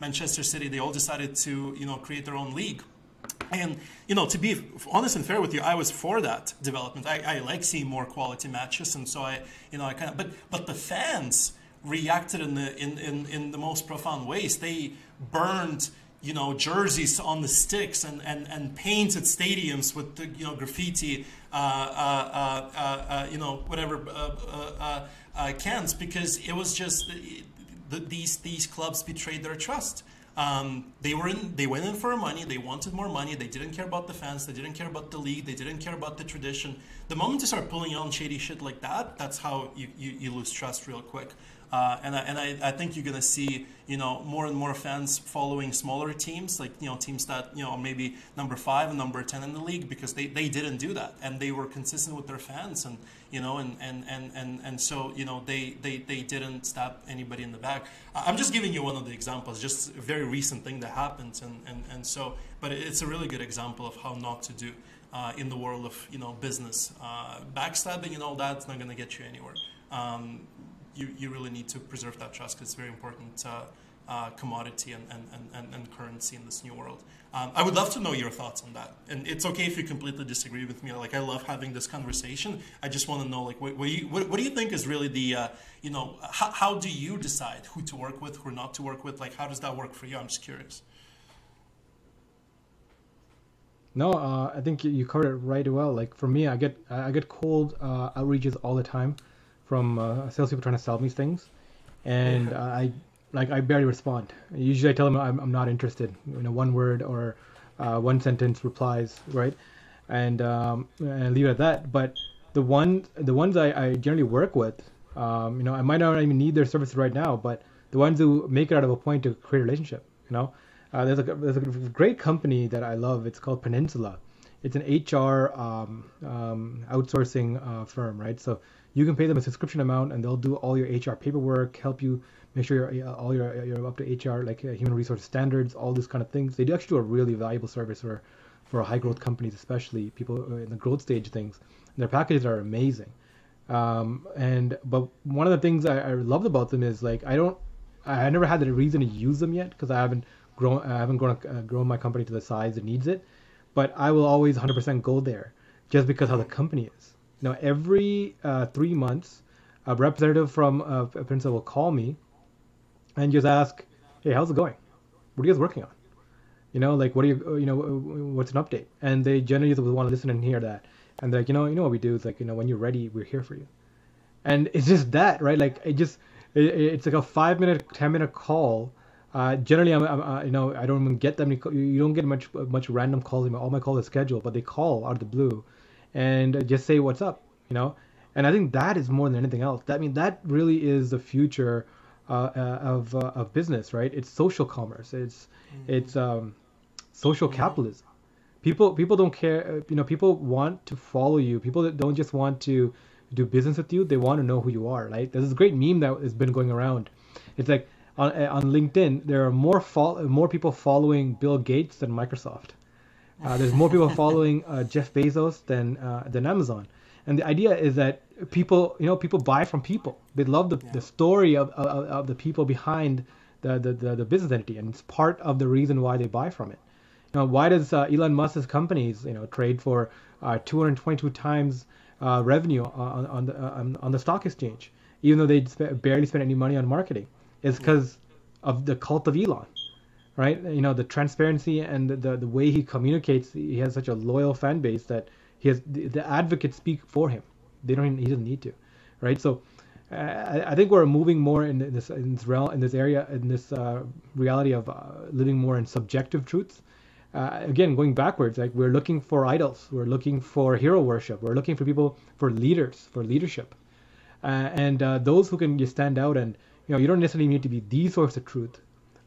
Manchester City. They all decided to you know create their own league and you know, to be honest and fair with you, I was for that development. I, I like seeing more quality matches, and so I, you know, I kind of. But but the fans reacted in the in, in, in the most profound ways. They burned you know jerseys on the sticks and, and, and painted stadiums with the, you know graffiti uh, uh, uh, uh you know whatever uh, uh, cans because it was just the, these these clubs betrayed their trust um, they were in, they went in for money. They wanted more money. They didn't care about the fans. They didn't care about the league. They didn't care about the tradition. The moment you start pulling on shady shit like that, that's how you, you, you lose trust real quick. Uh, and I, and I, I think you're going to see you know more and more fans following smaller teams like you know teams that you know maybe number five and number ten in the league because they, they didn't do that and they were consistent with their fans and you know and and, and, and, and so you know they, they, they didn't stab anybody in the back. I'm just giving you one of the examples, just a very recent thing that happened and, and, and so but it's a really good example of how not to do. Uh, in the world of you know business, uh, backstabbing and all that's not going to get you anywhere. Um, you, you really need to preserve that trust because it's very important uh, commodity and, and, and, and currency in this new world. Um, I would love to know your thoughts on that. And it's okay if you completely disagree with me. Like I love having this conversation. I just want to know, like, what, what, do, you, what, what do you think is really the, uh, you know, how, how do you decide who to work with, who not to work with? Like, how does that work for you? I'm just curious. No, uh, I think you covered it right well. Like for me, I get I get cold uh, outreaches all the time from uh, salespeople trying to sell me things, and I like I barely respond. Usually, I tell them I'm, I'm not interested. You know, one word or uh, one sentence replies, right, and um, and leave it at that. But the one the ones I, I generally work with, um, you know, I might not even need their services right now, but the ones who make it out of a point to create a relationship, you know, uh, there's a there's a great company that I love. It's called Peninsula. It's an HR um, um, outsourcing uh, firm, right? So you can pay them a subscription amount and they'll do all your HR paperwork, help you make sure you're all your you're up to HR like uh, human resource standards, all these kind of things. They do actually do a really valuable service for for high growth companies, especially people in the growth stage things. And their packages are amazing. Um, and but one of the things I, I loved about them is like I don't I never had the reason to use them yet because I haven't grown I haven't grown uh, grown my company to the size it needs it. But I will always 100% go there just because how the company is. Now, every uh, three months, a representative from uh, Peninsula will call me and just ask, "Hey, how's it going? What are you guys working on? You know, like what are you, you know, what's an update?" And they generally want to listen and hear that. And they're like, you know, you know what we do? is like, you know, when you're ready, we're here for you. And it's just that, right? Like, it just, it, it's like a five minute, ten minute call. Uh, generally, I'm, I'm uh, you know, I don't even get them. You don't get much, much random calls. All my calls are scheduled, but they call out of the blue and just say what's up, you know. And I think that is more than anything else. That I mean, that really is the future uh, uh, of uh, of business, right? It's social commerce. It's mm-hmm. it's um, social capitalism. People people don't care. Uh, you know, people want to follow you. People that don't just want to do business with you. They want to know who you are, right? There's this great meme that has been going around. It's like on on LinkedIn, there are more fo- more people following Bill Gates than Microsoft. Uh, there's more people following uh, Jeff Bezos than uh, than Amazon. And the idea is that people, you know, people buy from people. They love the, yeah. the story of, of, of, the people behind the, the, the, the, business entity, and it's part of the reason why they buy from it. Now, why does uh, Elon Musk's companies, you know, trade for uh, 222 times uh, revenue on, on the on, on, the stock exchange, even though they barely spend any money on marketing? It's because of the cult of Elon right? You know, the transparency and the, the, way he communicates, he has such a loyal fan base that he has the, the advocates speak for him. They don't, he doesn't need to, right? So, uh, I, think we're moving more in this in this realm in this area in this uh, reality of uh, living more in subjective truths. Uh, again, going backwards, like we're looking for idols, we're looking for hero worship, we're looking for people for leaders, for leadership, uh, and uh, those who can stand out and you know you don't necessarily need to be the source of truth,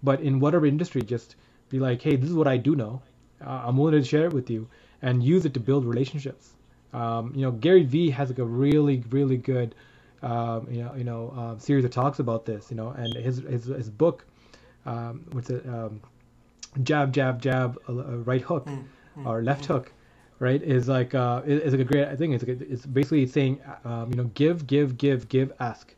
but in whatever industry, just be like, hey, this is what I do know. Uh, I'm willing to share it with you and use it to build relationships. Um, you know, Gary Vee has like a really, really good, um, you know, you know, uh, series of talks about this. You know, and his his his book, um, what's it, um, jab, jab, jab, uh, right hook, mm-hmm. or left mm-hmm. hook, right? Is like uh, is like a great. I think it's like, it's basically saying, um, you know, give, give, give, give, ask,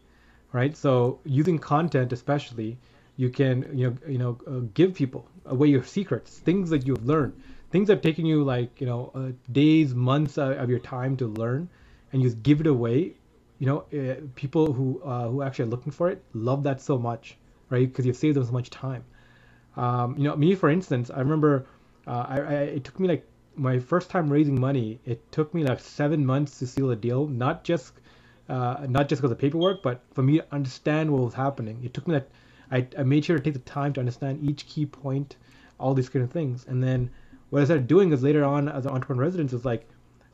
right? So using content, especially you can you know you know uh, give people away your secrets things that you've learned things that have taken you like you know uh, days months uh, of your time to learn and you give it away. You know uh, people who uh, who actually are looking for it love that so much right? Because you've saved them so much time. Um, you know me for instance i remember uh, I, I, it took me like my first time raising money it took me like seven months to seal a deal not just not just because of paperwork but for me to understand what was happening. It took me that I, I made sure to take the time to understand each key point, all these kind of things. And then what I started doing is later on as an entrepreneur residence is like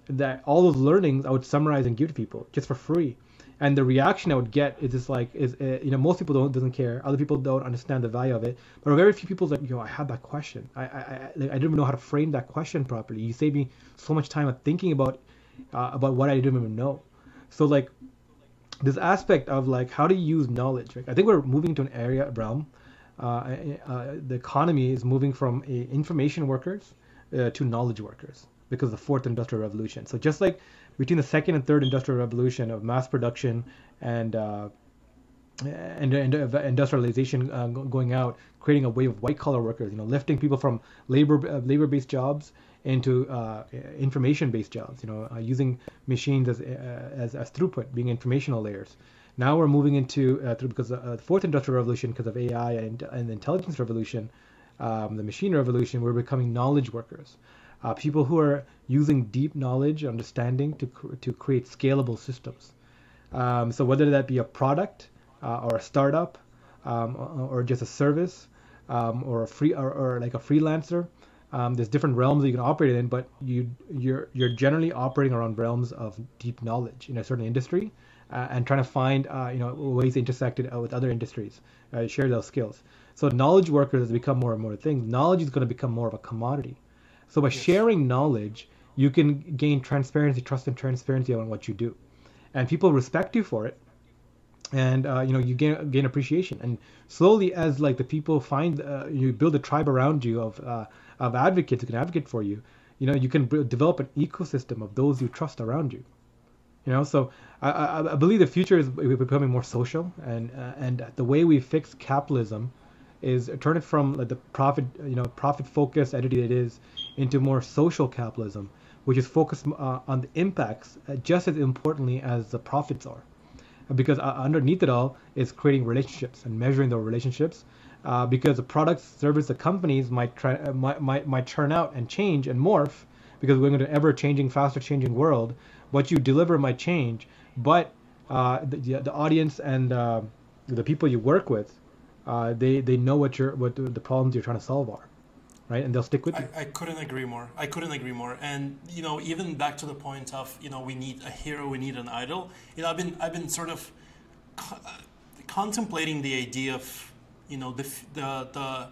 that all those learnings I would summarize and give to people just for free. and the reaction I would get is just like is uh, you know most people don't doesn't care, other people don't understand the value of it, but very few people like yo I had that question, I I I, didn't even know how to frame that question properly. You saved me so much time of thinking about uh, about what I didn't even know. So like this aspect of like how to use knowledge. Right? I think we're moving to an area realm. Uh, uh, the economy is moving from information workers uh, to knowledge workers because of the fourth industrial revolution. So just like between the second and third industrial revolution of mass production and uh, and, and industrialization uh, going out, creating a wave of white collar workers, you know, lifting people from labor uh, labor based jobs into uh, information based jobs, you know, uh, using machines as, uh, as as throughput, being informational layers. Now we're moving into through because the fourth industrial revolution, because of AI and, and the intelligence revolution, um, the machine revolution, we're becoming knowledge workers uh, people who are using deep knowledge, understanding to, to create scalable systems. Um, so whether that be a product uh, or a startup um, or, or, just a service um, or a free or, or, like a freelancer, um, there's different realms that you can operate in, but you you're you're generally operating around realms of deep knowledge in a certain industry. Uh, and trying to find uh, you know ways to intersect it with other industries, uh, share those skills. So knowledge workers has become more and more things. Knowledge is going to become more of a commodity. So by yes. sharing knowledge, you can gain transparency, trust, and transparency on what you do, and people respect you for it. And uh, you know you gain gain appreciation, and slowly as like the people find uh, you build a tribe around you of uh, of advocates who can advocate for you. You know you can develop an ecosystem of those you trust around you. You know, so I, I, I believe the future is becoming more social, and uh, and the way we fix capitalism is turn it from like the profit you know profit focused entity it is into more social capitalism, which is focused uh, on the impacts uh, just as importantly as the profits are. Because uh, underneath it all is creating relationships and measuring those relationships. Uh, because the products, service, the companies might, try, uh, might, might, might turn out and change and morph because we're in an ever changing, faster changing world. What you deliver might change, but uh, the, the audience and the people you work with, they, they know what, you're, what the problems you're trying to solve are right? And they'll stick with you. I, I, couldn't agree more. I couldn't agree more. And you know, even back to the point of you know, we need a hero, we need an idol. You know, I've been I've been sort of co- contemplating the idea of you know the the the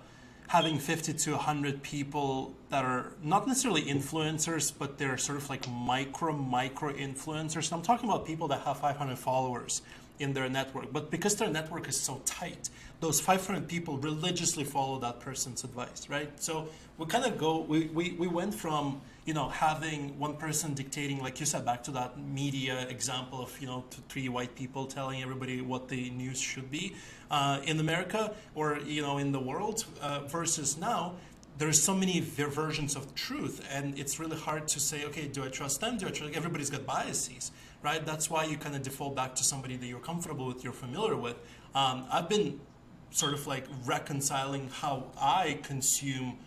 having 50 to 100 people that are not necessarily influencers but they're sort of like micro micro influencers i'm talking about people that have 500 followers in their network but because their network is so tight those 500 people religiously follow that person's advice, right? So we kind of go, we, we, we went from, you know, having one person dictating, like you said, back to that media example of, you know, three white people telling everybody what the news should be uh, in America or, you know, in the world uh, versus now, there's so many versions of truth and it's really hard to say okay do i trust them? Do i trust everybody's got biases right? That's why you kind of default back to somebody that you're comfortable with you're familiar with. Um, i've been sort of like reconciling how I consume,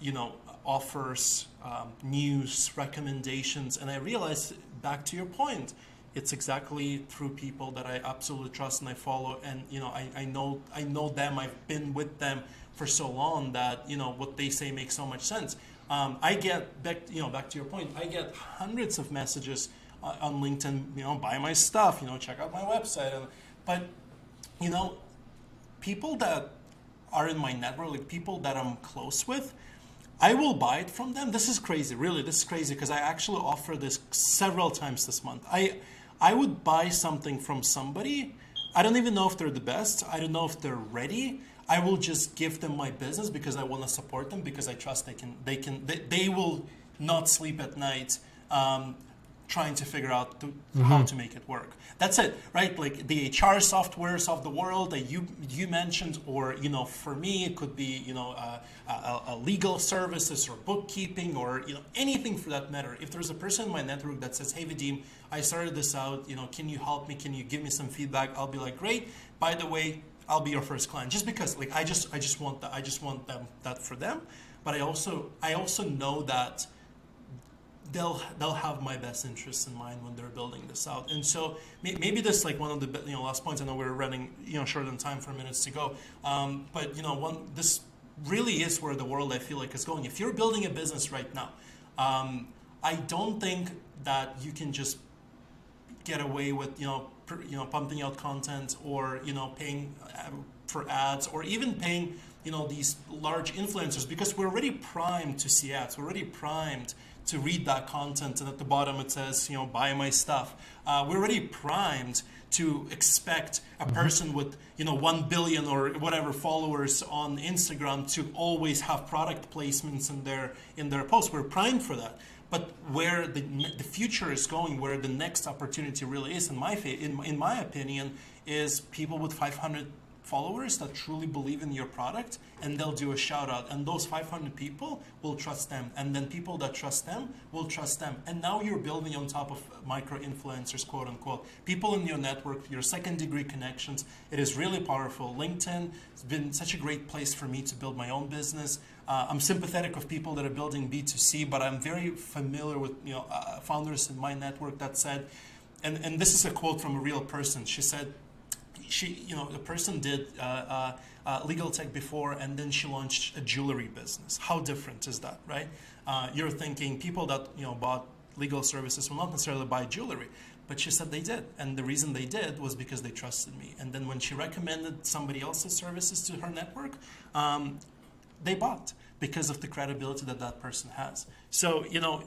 you know, offers, um, news, recommendations, and I realized, back to your point, it's exactly through people that I absolutely trust and I follow, and you know, I, I know I know them. I've been with them for so long that you know what they say makes so much sense. Um, I get back, you know, back to your point. I get hundreds of messages uh, on LinkedIn. You know, buy my stuff. You know, check out my website. And, but you know, people that are in my network, like people that I'm close with, I will buy it from them. This is crazy, really. This is crazy because I actually offer this several times this month. I I would buy something from somebody. I don't even know if they're the best. I don't know if they're ready. I will just give them my business because I want to support them because I trust they can they can they, they will not sleep at night um, trying to figure out to, mm-hmm. how to make it work. That's it, right? Like the HR softwares of the world that you you mentioned, or you know, for me, it could be you know uh, a, a, legal services or bookkeeping or you know anything for that matter. If there's a person in my network that says, "Hey, Vadim, I started this out. You know, can you help me? Can you give me some feedback?" I'll be like, "Great." By the way, I'll be your first client, just because like I just I just want that I just want them that for them. But I also I also know that they'll they'll have my best interests in mind when they're building this out. And so maybe this like one of the you know last points. I know we're running you know short on time for minutes to go, um, but you know one this really is where the world I feel like is going. If you're building a business right now, um, I don't think that you can just get away with you know you know pumping out content or you know paying uh, for ads or even paying you know these large influencers because we're already primed to see ads. We're already primed to read that content, and at the bottom it says you know buy my stuff. Uh, we're already primed to expect a mm-hmm. person with you know 1 billion or whatever followers on Instagram to always have product placements in their in their posts. We're primed for that. But where the, the future is going, where the next opportunity really is, in my in, in my opinion, is people with 500 followers that truly believe in your product and they'll do a shout out. And those 500 people will trust them. And then people that trust them will trust them. And now you're building on top of micro influencers quote unquote. People in your network your second degree connections. It is really powerful. Linkedin has been such a great place for me to build my own business. Uh, i'm sympathetic of people that are building b2c but i'm very familiar with you know uh, founders in my network that said and, and this is a quote from a real person. She said she, you know, the person did uh, uh, uh, legal tech before, and then she launched a jewelry business. How different is that, right? Uh, you're thinking people that you know bought legal services will not necessarily buy jewelry, but she said they did, and the reason they did was because they trusted me. And then when she recommended somebody else's services to her network, um, they bought because of the credibility that that person has. So you know,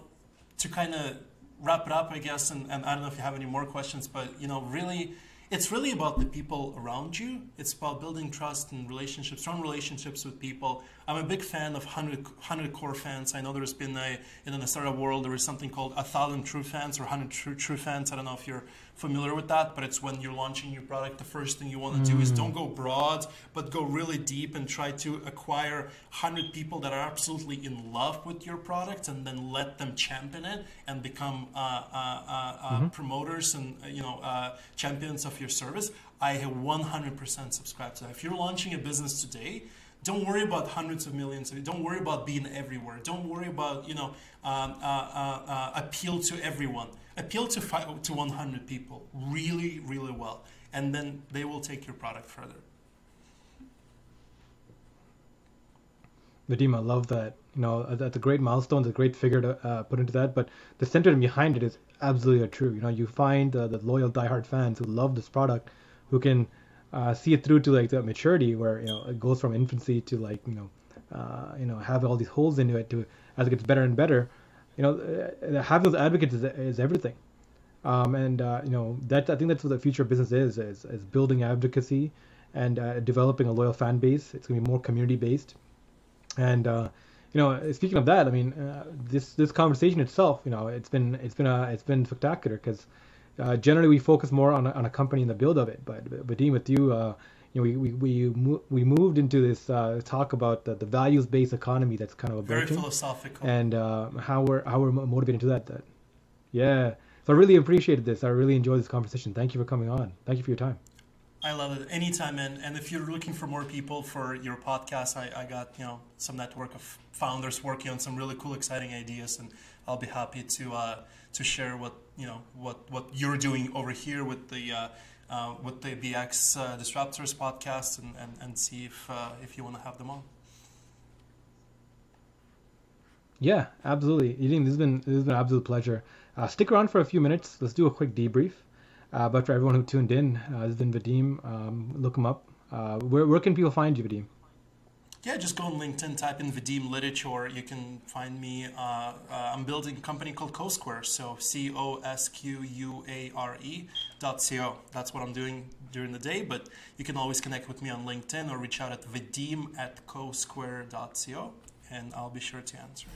to kind of wrap it up, I guess, and, and I don't know if you have any more questions, but you know, really it's really about the people around you. It's about building trust and relationships, strong relationships with people. I'm a big fan of 100, 100 core fans. I know there's been a, in the startup world, there is something called a thousand true fans or 100 true, true fans. I don't know if you're familiar with that, but it's when you're launching your product, the first thing you want to mm. do is don't go broad, but go really deep and try to acquire 100 people that are absolutely in love with your product and then let them champion it and become uh, uh, uh, uh mm-hmm. promoters and uh, you know uh, champions of your service. I 100% subscribe to that. If you're launching a business today, don't worry about hundreds of millions. Of, Don't worry about being everywhere. Don't worry about you know um, uh, uh, uh, appeal to everyone. Appeal to five, to 100 people really, really well, and then they will take your product further. Vadim, I love that. You know, that's a great milestone, it's a great figure to uh, put into that. But the sentiment behind it is absolutely true. You know, you find uh, the loyal, diehard fans who love this product, who can uh, see it through to like the maturity where you know it goes from infancy to like you know uh, you know have all these holes into it to as it gets better and better you know uh, having those advocates is, is everything. Um, and uh, you know that I think that's what the future of business is is, is building advocacy and uh, developing a loyal fan base. It's going to be more community based and uh, you know speaking of that I mean this this conversation itself you know it's been it's been a, it's been spectacular because uh, generally we focus more on a, on a company and the build of it. But Vadim, with you, uh, you know, we we we, we moved into this uh, talk about the, the values based economy that's kind of very philosophical, and uh, how we're how we're motivated to that. That yeah. So I really appreciated this. I really enjoyed this conversation. Thank you for coming on. Thank you for your time. I love it. Anytime, and, and if you're looking for more people for your podcast, I, I got you know some network of founders working on some really cool, exciting ideas, and I'll be happy to uh, to share what you know what what you're doing over here with the uh, uh, with the BX uh, Disruptors podcast, and, and, and see if uh, if you want to have them on. Yeah, absolutely. Eating this has been this has been an absolute pleasure. Uh, stick around for a few minutes. Let's do a quick debrief. But for everyone who tuned in, this has been Vadim. Um, look him up. Where, where can people find you, Vadim? Yeah, just go on LinkedIn, type in Vadim Litich, you can find me. Uh, uh, I'm building a company called CoSquare, so C O S Q U A R E dot C O. That's what I'm doing during the day, but you can always connect with me on LinkedIn or reach out at vadim at CoSquare dot C O, and I'll be sure to answer.